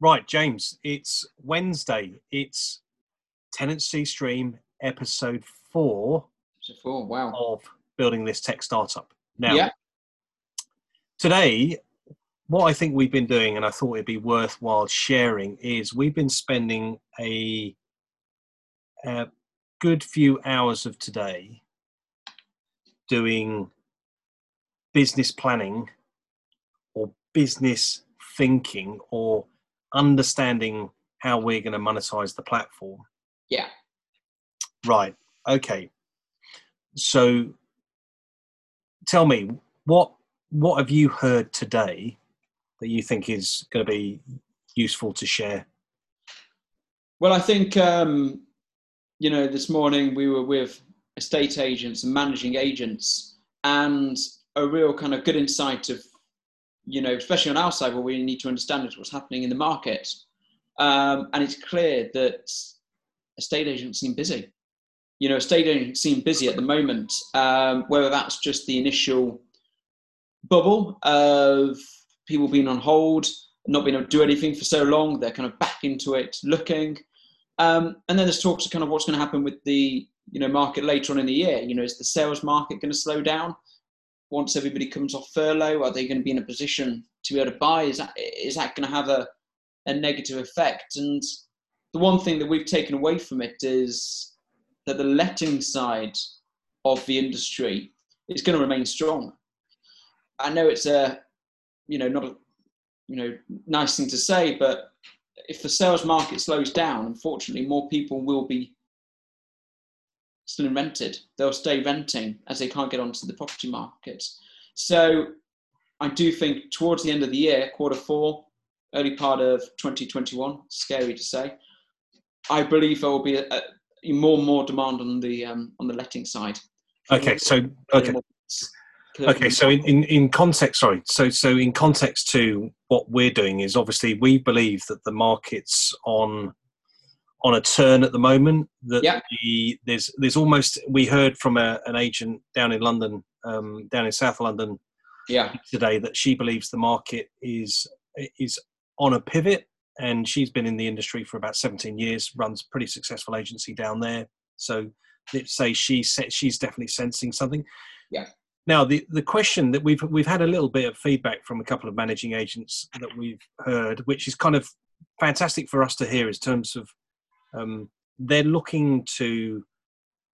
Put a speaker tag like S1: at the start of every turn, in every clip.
S1: Right, James, it's Wednesday. It's Tenancy Stream episode four
S2: So four, wow.
S1: of Building This Tech Startup. Now,
S2: Yeah.
S1: today, what I think we've been doing, and I thought it'd be worthwhile sharing, is we've been spending a, a good few hours of today doing business planning or business thinking or understanding how we're going to monetize the platform.
S2: Yeah.
S1: Right. Okay. So tell me what what have you heard today that you think is going to be useful to share?
S2: Well, I think, um, you know, this morning we were with estate agents and managing agents, and a real kind of good insight of, you know, especially on our side, what we need to understand is what's happening in the market. Um, and it's clear that estate agents seem busy. You know, estate agents seem busy at the moment, um, whether that's just the initial bubble of people being on hold, not being able to do anything for so long, they're kind of back into it, looking. Um, and then there's talks of kind of what's going to happen with the you know market later on in the year. You know, is the sales market going to slow down once everybody comes off furlough? Are they going to be in a position to be able to buy? Is that is that going to have a, a negative effect? And the one thing that we've taken away from it is that the letting side of the industry is going to remain strong. I know it's a you know not a you know nice thing to say, but if the sales market slows down, unfortunately, more people will be still rented. They'll stay renting as they can't get onto the property market. So I do think towards the end of the year, quarter four, early part of 2021, scary to say, I believe there will be a, a more and more demand on the um, on the letting side.
S1: Okay, so okay. Okay, so in, in, in context, sorry, so so in context to what we're doing is obviously we believe that the market's on on a turn at the moment. That
S2: Yeah.
S1: the there's there's almost we heard from a, an agent down in London, um, down in South London
S2: yeah,
S1: today that she believes the market is is on a pivot, and she's been in the industry for about 17 years, runs a pretty successful agency down there. So let's say she said she's definitely sensing something.
S2: Yeah.
S1: Now the the question that we've we've had a little bit of feedback from a couple of managing agents that we've heard, which is kind of fantastic for us to hear, in terms of um, they're looking to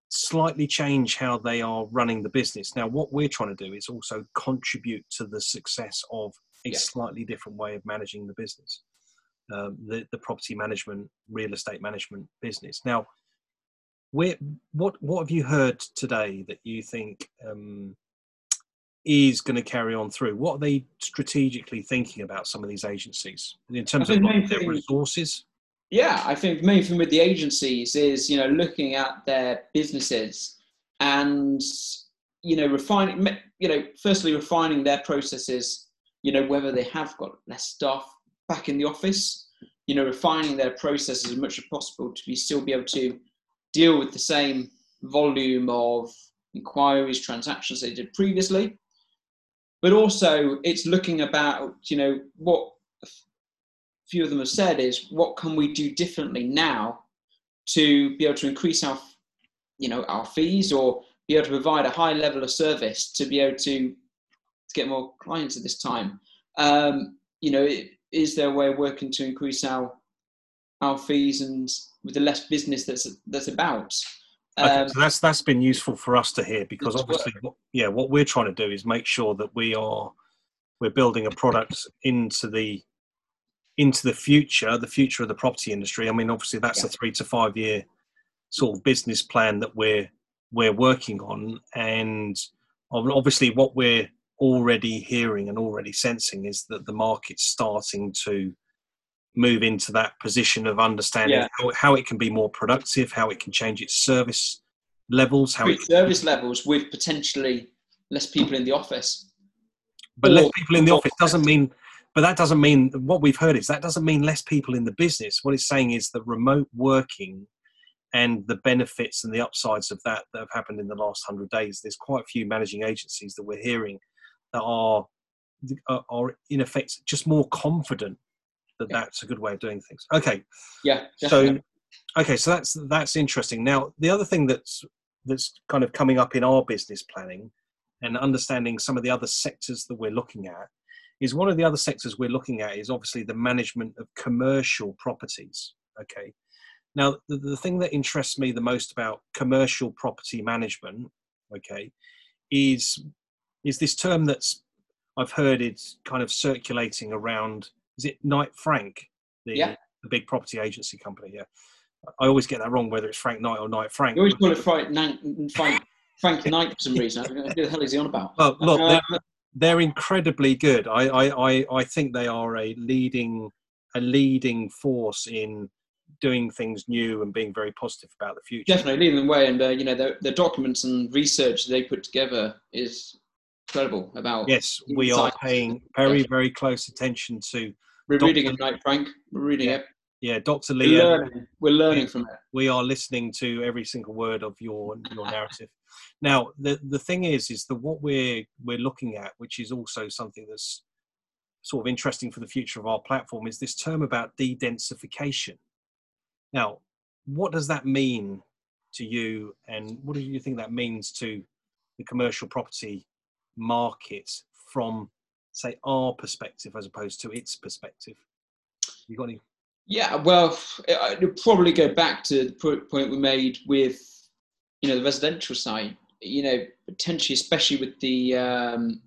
S1: slightly change how they are running the business. Now, what we're trying to do is also contribute to the success of a
S2: Yeah.
S1: slightly different way of managing the business, um, the the property management, real estate management business. Now, where what what have you heard today that you think um, is going to carry on through? What are they strategically thinking about some of these agencies in terms of like, their resources?
S2: Yeah, I think the main thing with the agencies is you know looking at their businesses and you know refining you know firstly refining their processes. You know whether they have got less staff back in the office. You know refining their processes as much as possible to be still be able to deal with the same volume of inquiries, transactions they did previously. But also, it's looking about you know what few of them have said is what can we do differently now to be able to increase our you know our fees or be able to provide a high level of service to be able to to get more clients at this time? Um, you know is there a way of working to increase our our fees and with the less business that's that's about?
S1: Okay,
S2: um,
S1: so that's that's been useful for us to hear because obviously, what, yeah, what we're trying to do is make sure that we are we're building a product into the into the future, the future of the property industry. I mean, obviously, that's a three to five year sort of business plan that we're we're working on, and obviously, what we're already hearing and already sensing is that the market's starting to move into that position of understanding
S2: Yeah.
S1: how, how it can be more productive, how it can change its service levels, how it
S2: increase service levels with potentially less people in the office
S1: but less people in the office doesn't mean but that doesn't mean what we've heard is that doesn't mean less people in the business what it's saying is that remote working and the benefits and the upsides of that that have happened in the last 100 days there's quite a few managing agencies that we're hearing that are are- in effect just more confident that that's a good way of doing things. Okay.
S2: Yeah.
S1: Definitely. So, okay, so that's that's interesting. Now, the other thing that's that's kind of coming up in our business planning and understanding some of the other sectors that we're looking at is one of the other sectors we're looking at is obviously the management of commercial properties. Okay. Now, the, the thing that interests me the most about commercial property management, okay, is is this term that's I've heard it's kind of circulating around. Is it Knight Frank, the,
S2: yeah.
S1: the big property agency company? Yeah, I always get that wrong whether it's Frank Knight or Knight Frank.
S2: You always call it Frank, Frank, Frank Knight for some reason. Who the hell is he on about?
S1: Well, look, they're, um, they're incredibly good. I, I, I, I think they are a leading a leading force in doing things new and being very positive about the future.
S2: Definitely leading the way, and uh, you know the, the documents and research they put together is incredible. About
S1: yes, we are paying very very close attention to.
S2: We're reading it, right, Frank. We're reading
S1: yeah.
S2: it.
S1: Yeah, Dr. Lee.
S2: We're learning, We're learning from it.
S1: We are listening to every single word of your your narrative. Now, the the thing is, is that what we're we're looking at, which is also something that's sort of interesting for the future of our platform, is this term about de-densification. Now, what does that mean to you, and what do you think that means to the commercial property market from, say, our perspective as opposed to its perspective? You got any?
S2: Yeah, well, it'll probably go back to the point we made with, you know, the residential side. You know, potentially, especially with the, um,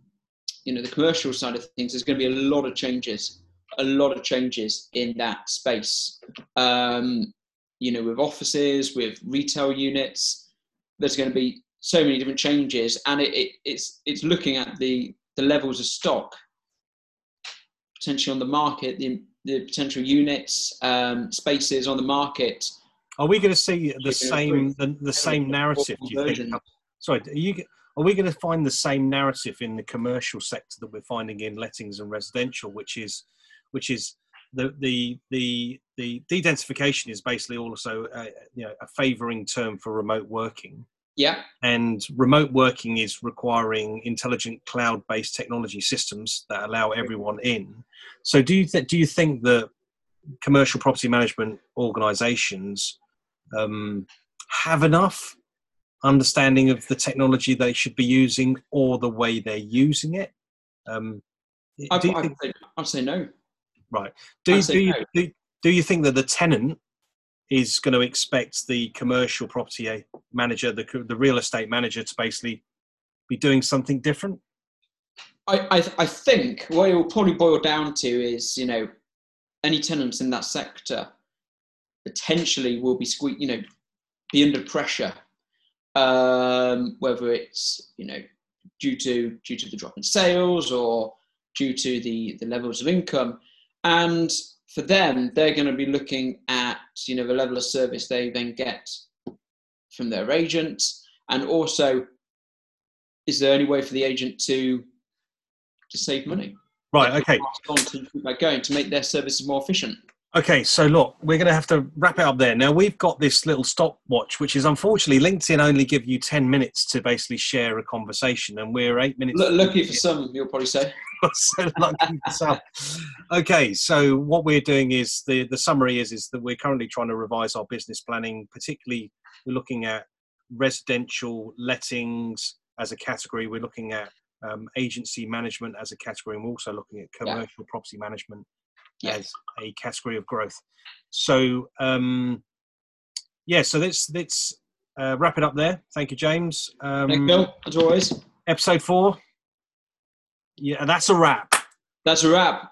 S2: you know, the commercial side of things, there's going to be a lot of changes a lot of changes in that space. Um, you know, with offices, with retail units, there's going to be so many different changes, and it, it, it's it's looking at the the levels of stock potentially on the market, the the potential units, um, spaces on the market.
S1: Are we going to see the same the, the same narrative? Do you think? Sorry, are you? Are we going to find the same narrative in the commercial sector that we're finding in lettings and residential, which is which is the the the the de-densification is basically also a, you know a favoring term for remote working.
S2: Yeah.
S1: And remote working is requiring intelligent cloud-based technology systems that allow everyone in. So do you th- do you think that commercial property management organizations um, have enough understanding of the technology they should be using or the way they're using it? Um,
S2: I, would say, say no.
S1: Right. Do, do, you, no. do, do you think that the tenant is going to expect the commercial property manager, the, the real estate manager, to basically be doing something different?
S2: I, I, I think what it will probably boil down to is, you know, any tenants in that sector potentially will be sque- you know, be under pressure, um, whether it's, you know, due to due to the drop in sales or due to the the levels of income and for them, they're going to be looking at you know the level of service they then get from their agent, and also, is there any way for the agent to to save money?
S1: Right. Okay.
S2: On to by going to make their services more efficient.
S1: Okay, so look, we're going to have to wrap it up there. Now we've got this little stopwatch, which is unfortunately LinkedIn only give you ten minutes to basically share a conversation, and we're eight minutes.
S2: L- lucky for some, you'll probably say.
S1: so lucky for some. Okay, so what we're doing is the the summary is is that we're currently trying to revise our business planning, particularly we're looking at residential lettings as a category. We're looking at um, agency management as a category, and we're also looking at commercial yeah. property management yeah. as a category of growth. So um, yeah, so let's let's uh, wrap it up there. Thank you, James.
S2: Um, Thank you, Bill. As always.
S1: Episode four. Yeah, that's a wrap.
S2: That's a wrap.